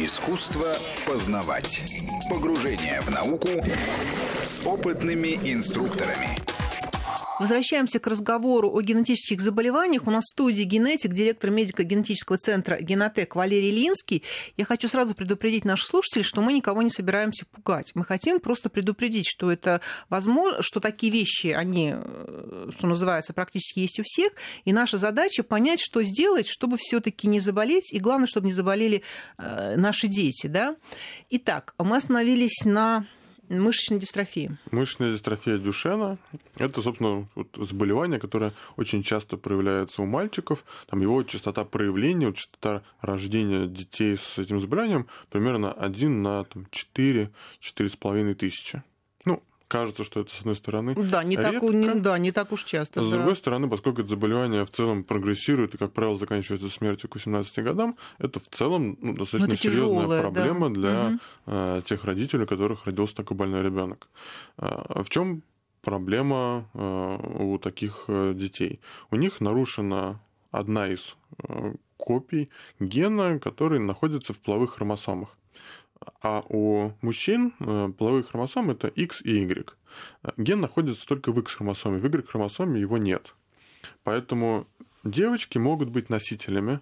Искусство познавать. Погружение в науку с опытными инструкторами. Возвращаемся к разговору о генетических заболеваниях. У нас в студии генетик, директор медико-генетического центра Генотек Валерий Линский. Я хочу сразу предупредить наших слушателей, что мы никого не собираемся пугать. Мы хотим просто предупредить, что это возможно, что такие вещи, они, э, что называется, практически есть у всех. И наша задача понять, что сделать, чтобы все-таки не заболеть, и главное, чтобы не заболели э, наши дети. Да? Итак, мы остановились на Мышечная дистрофия. Мышечная дистрофия Дюшена – это, собственно, вот заболевание, которое очень часто проявляется у мальчиков. Там его частота проявления, вот частота рождения детей с этим заболеванием примерно 1 на там, 4-4,5 тысячи. Ну, кажется, что это с одной стороны. Да, не, так, не, да, не так уж часто. С да. другой стороны, поскольку это заболевание в целом прогрессирует и, как правило, заканчивается смертью к 18 годам, это в целом ну, достаточно это серьезная тяжелое, проблема да. для угу. э, тех родителей, у которых родился такой больной ребенок. Э, в чем проблема э, у таких э, детей? У них нарушена одна из э, копий гена, который находится в половых хромосомах. А у мужчин э, половые хромосомы это X и Y. Ген находится только в X-хромосоме, в Y-хромосоме его нет. Поэтому девочки могут быть носителями,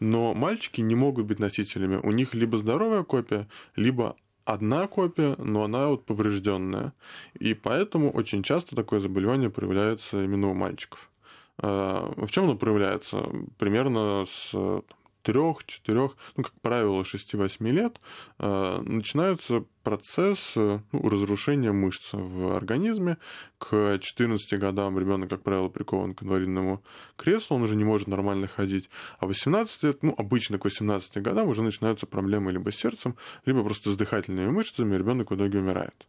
но мальчики не могут быть носителями. У них либо здоровая копия, либо одна копия, но она вот поврежденная. И поэтому очень часто такое заболевание проявляется именно у мальчиков. Э, в чем оно проявляется? Примерно с трех, четырех, ну, как правило, 6-8 лет э, начинается процесс ну, разрушения мышц в организме. К 14 годам ребенок, как правило, прикован к инвалидному креслу, он уже не может нормально ходить. А 18 лет, ну, обычно к 18 годам уже начинаются проблемы либо с сердцем, либо просто с дыхательными мышцами, ребенок в итоге умирает.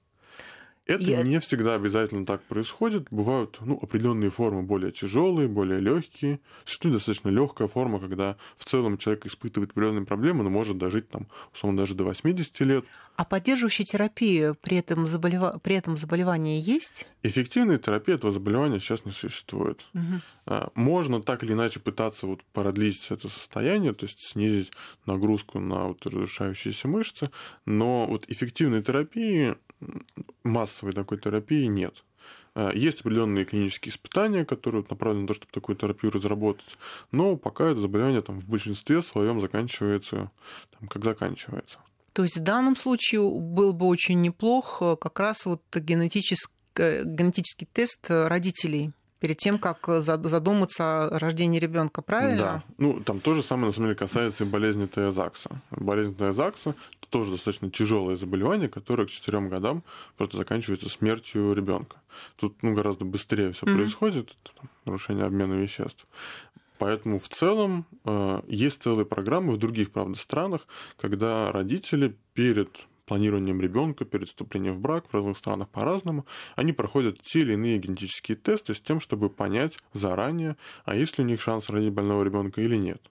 Это Я... не всегда обязательно так происходит. Бывают ну, определенные формы более тяжелые, более легкие. Существует достаточно легкая форма, когда в целом человек испытывает определенные проблемы, но может дожить там, условно, даже до 80 лет. А поддерживающая терапия при этом, заболев... при этом заболевании есть? Эффективной терапии этого заболевания сейчас не существует. Угу. Можно так или иначе пытаться вот продлить это состояние, то есть снизить нагрузку на вот разрушающиеся мышцы, но вот эффективной терапии массовой такой терапии нет. Э, есть определенные клинические испытания, которые направлены на то, чтобы такую терапию разработать, но пока это заболевание там, в большинстве своем заканчивается, там, как заканчивается. То есть в данном случае был бы очень неплох э, как раз вот генетический, генетический тест родителей перед тем, как задуматься о рождении ребенка, правильно? Да. Ну, там то же самое, на самом деле, касается и болезни Теозакса. Болезнь Теозакса – тоже достаточно тяжелое заболевание, которое к четырем годам просто заканчивается смертью ребенка. Тут ну, гораздо быстрее все mm-hmm. происходит, там, нарушение обмена веществ. Поэтому в целом э, есть целые программы в других, правда, странах, когда родители перед планированием ребенка, перед вступлением в брак в разных странах по-разному, они проходят те или иные генетические тесты с тем, чтобы понять заранее, а есть ли у них шанс родить больного ребенка или нет.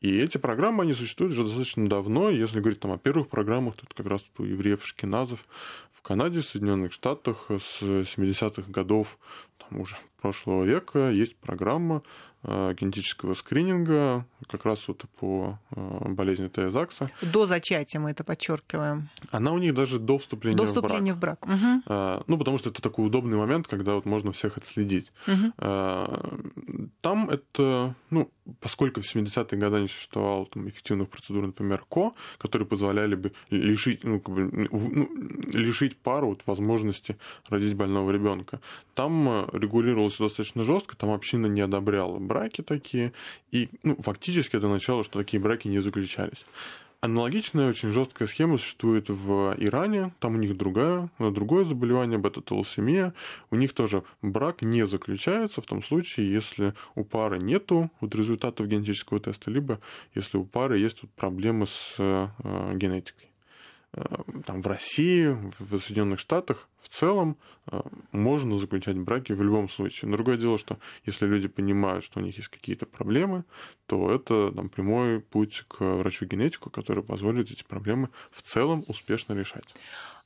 И эти программы, они существуют уже достаточно давно. Если говорить там о первых программах, это как раз у евреев шкиназов в Канаде, в Соединенных Штатах с 70-х годов там, уже прошлого века есть программа Э, генетического скрининга, как раз вот по э, болезни Теозакса. До зачатия мы это подчеркиваем. Она у них даже до вступления, до вступления в брак. В брак. Угу. Ну, потому что это такой удобный момент, когда вот можно всех отследить. Угу. Там это, ну, поскольку в 70-е годы не существовало там, эффективных процедур, например, КО, которые позволяли бы лишить, ну, как бы, ну, лишить пару вот, возможности родить больного ребенка, там регулировалось достаточно жестко, там община не одобряла браки такие, и ну, фактически это означало, что такие браки не заключались. Аналогичная очень жесткая схема существует в Иране, там у них другая, другое заболевание, бета-талосемия. У них тоже брак не заключается в том случае, если у пары нету вот результатов генетического теста, либо если у пары есть вот проблемы с э, генетикой. Э, там, в России, в Соединенных Штатах в целом э, можно заключать браки в любом случае. Другое дело, что если люди понимают, что у них есть какие-то проблемы, то это там, прямой путь к врачу-генетику, который позволит эти проблемы в целом успешно решать.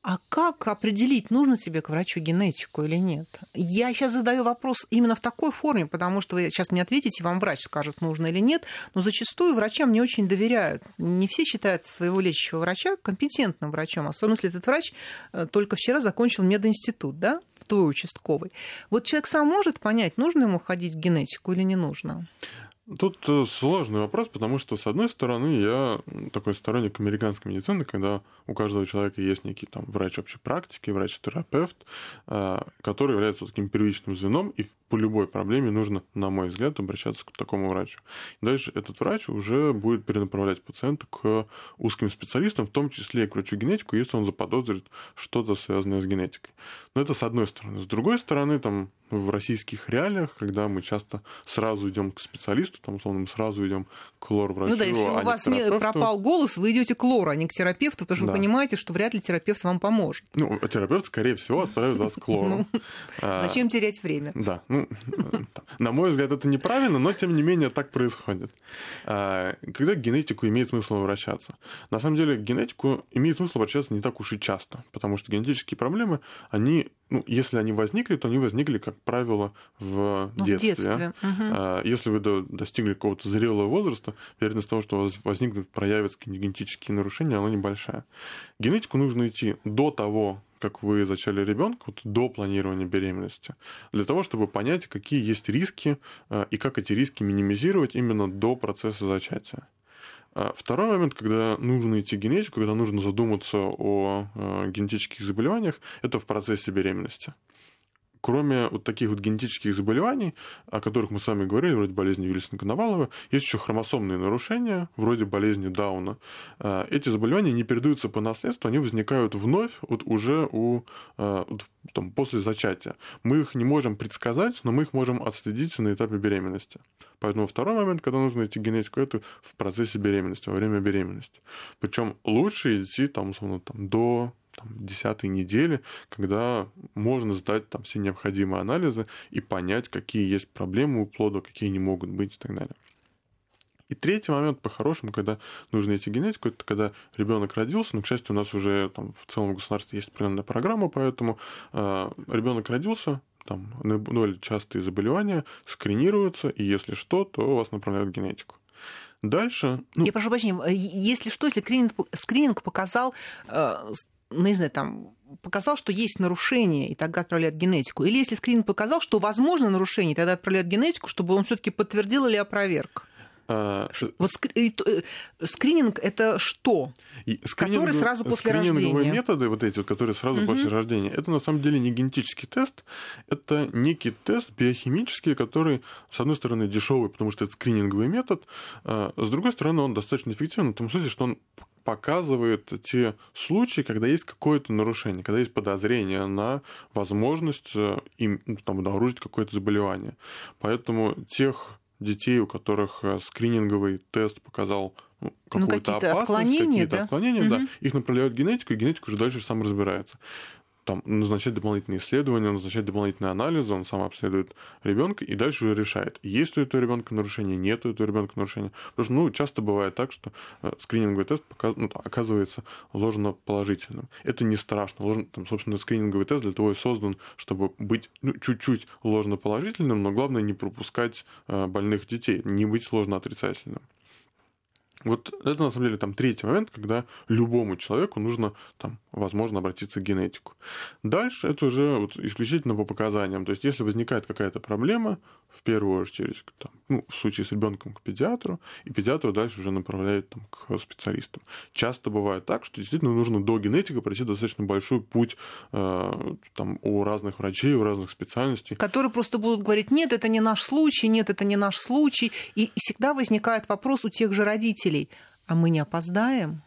А как определить, нужно тебе к врачу генетику или нет? Я сейчас задаю вопрос именно в такой форме, потому что вы сейчас мне ответите, вам врач скажет, нужно или нет, но зачастую врачам не очень доверяют. Не все считают своего лечащего врача компетентным врачом, особенно если этот врач э, только вчера закончил мединститут, да, твой участковый. Вот человек сам может понять, нужно ему ходить в генетику или не нужно? Тут э, сложный вопрос, потому что, с одной стороны, я такой сторонник американской медицины, когда у каждого человека есть некий там врач общей практики, врач-терапевт, э, который является таким первичным звеном, и по любой проблеме нужно, на мой взгляд, обращаться к такому врачу. Дальше этот врач уже будет перенаправлять пациента к узким специалистам, в том числе и к врачу-генетику, если он заподозрит что-то связанное с генетикой. Но это с одной стороны. С другой стороны, там в российских реалиях, когда мы часто сразу идем к специалисту, там, условно, мы сразу идем к лор-врачу. Ну да, если а у вас не пропал голос, вы идете к лору, а не к терапевту, потому что да. вы понимаете, что вряд ли терапевт вам поможет. Ну, терапевт, скорее всего, отправит вас к лору. Ну, а, зачем терять время? Да, ну, на мой взгляд, это неправильно, но тем не менее так происходит. А, когда к генетику имеет смысл обращаться? На самом деле, к генетику имеет смысл обращаться не так уж и часто, потому что генетические проблемы, они ну, если они возникли, то они возникли, как правило, в ну, детстве. В детстве. Угу. Если вы достигли какого-то зрелого возраста, вероятность того, что у вас возникнут, проявятся генетические нарушения, она небольшая. Генетику нужно идти до того, как вы зачали ребенка, вот до планирования беременности, для того, чтобы понять, какие есть риски а, и как эти риски минимизировать именно до процесса зачатия. А второй момент, когда нужно идти генетику, когда нужно задуматься о генетических заболеваниях, это в процессе беременности кроме вот таких вот генетических заболеваний, о которых мы с вами говорили, вроде болезни Вильсона-Коновалова, есть еще хромосомные нарушения, вроде болезни Дауна. А, эти заболевания не передаются по наследству, они возникают вновь вот уже у, а, вот, там, после зачатия. Мы их не можем предсказать, но мы их можем отследить на этапе беременности. Поэтому второй момент, когда нужно идти генетику, это в процессе беременности, во время беременности. Причем лучше идти там, условно, там, до там, десятой недели, когда можно сдать там все необходимые анализы и понять, какие есть проблемы у плода, какие не могут быть и так далее. И третий момент по-хорошему, когда нужно идти генетику, это когда ребенок родился, но, к счастью, у нас уже там, в целом государстве есть определенная программа, поэтому э, ребенок родился, там, наиболее частые заболевания скринируются, и если что, то вас направляют в генетику. Дальше... Ну... Я прошу прощения, э, если что, если скрининг, скрининг показал э, ну, не знаю, там, показал, что есть нарушение, и тогда отправляют генетику. Или если скрининг показал, что возможно нарушение, тогда отправляют генетику, чтобы он все-таки подтвердил или опроверг. А, вот э, скрининг это что? Который сразу после скрининговые рождения. методы, вот эти, вот, которые сразу угу. после рождения, это на самом деле не генетический тест, это некий тест биохимический, который, с одной стороны, дешевый, потому что это скрининговый метод, а с другой стороны, он достаточно эффективен в том смысле, что он показывает те случаи, когда есть какое-то нарушение, когда есть подозрение на возможность э, им ну, там, обнаружить какое-то заболевание. Поэтому тех детей, у которых э, скрининговый тест показал ну, ну какую-то ну, опасность, какие-то да? отклонения, угу. да, их направляют в генетику, и генетика уже дальше сам разбирается там, назначать дополнительные исследования, назначать дополнительные анализы, он сам обследует ребенка и дальше уже решает, есть у этого ребенка нарушение, нет у этого ребенка нарушения. Потому что ну, часто бывает так, что э, скрининговый тест показ... ну, оказывается ложно положительным. Это не страшно. Ложно, там, собственно, скрининговый тест для того и создан, чтобы быть ну, чуть-чуть ложно положительным, но главное не пропускать э, больных детей, не быть ложно отрицательным. Вот это на самом деле там третий момент, когда любому человеку нужно, там, возможно, обратиться к генетику. Дальше это уже вот исключительно по показаниям. То есть, если возникает какая-то проблема, в первую очередь, там, ну, в случае с ребенком к педиатру, и педиатр дальше уже направляет там, к специалистам. Часто бывает так, что действительно нужно до генетика пройти достаточно большой путь э, там, у разных врачей, у разных специальностей. Которые просто будут говорить, нет, это не наш случай, нет, это не наш случай. И всегда возникает вопрос у тех же родителей, а мы не опоздаем?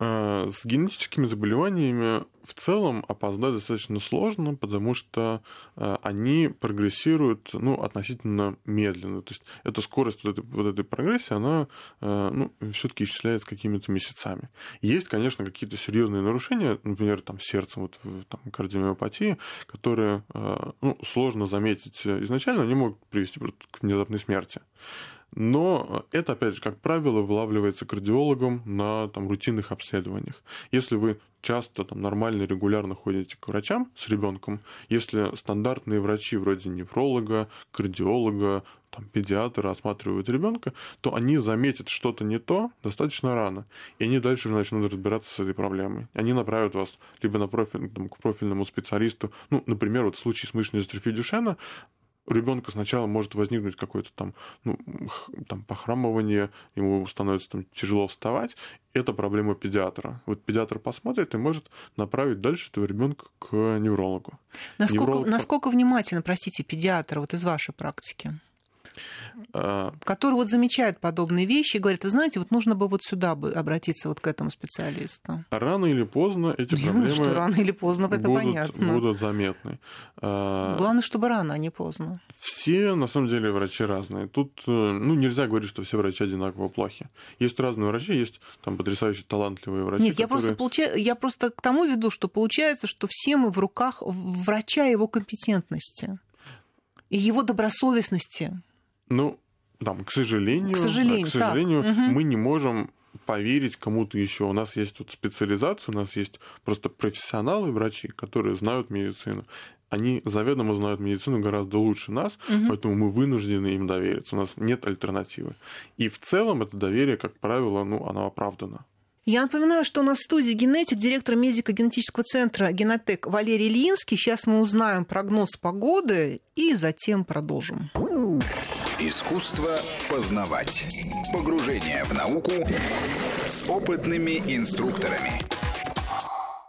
А, с генетическими заболеваниями в целом опоздать достаточно сложно, потому что а, они прогрессируют ну, относительно медленно. То есть эта скорость вот этой, вот этой прогрессии, она а, ну, все-таки исчисляется какими-то месяцами. Есть, конечно, какие-то серьезные нарушения, например, там, сердцем, вот, там, кардиомиопатии, которые ну, сложно заметить изначально, они могут привести к внезапной смерти. Но это, опять же, как правило, вылавливается кардиологом на там, рутинных обследованиях. Если вы часто там, нормально, регулярно ходите к врачам с ребенком, если стандартные врачи вроде невролога, кардиолога, там, педиатры осматривают ребенка, то они заметят что-то не то достаточно рано, и они дальше уже начнут разбираться с этой проблемой. Они направят вас либо на профиль, там, к профильному специалисту, ну, например, вот в случае с мышечной дистрофией Дюшена у ребенка сначала может возникнуть какое-то там, ну, там похрамывание, ему становится там, тяжело вставать. Это проблема педиатра. Вот педиатр посмотрит и может направить дальше этого ребенка к неврологу. Насколько, Невролог... насколько внимательно, простите, педиатр вот из вашей практики? А, который вот замечает подобные вещи и говорит, вы знаете, вот нужно бы вот сюда бы обратиться вот к этому специалисту. Рано или поздно эти проблемы что рано или поздно, это будут, понятно. будут заметны. А, Главное, чтобы рано, а не поздно. Все, на самом деле, врачи разные. Тут э, ну, нельзя говорить, что все врачи одинаково плохи. Есть разные врачи, есть там потрясающие талантливые врачи. Нет, которые... я, просто получаю, я просто к тому веду, что получается, что все мы в руках врача его компетентности и его добросовестности. Ну, там, к сожалению, к сожалению, к сожалению так. мы не можем поверить кому-то еще. У нас есть тут специализация, у нас есть просто профессионалы, врачи, которые знают медицину. Они заведомо знают медицину гораздо лучше нас, угу. поэтому мы вынуждены им довериться. У нас нет альтернативы. И в целом это доверие, как правило, ну, оно оправдано. Я напоминаю, что у нас в студии генетик, директор медико-генетического центра Генотек Валерий Ильинский. Сейчас мы узнаем прогноз погоды и затем продолжим. Искусство познавать. Погружение в науку с опытными инструкторами.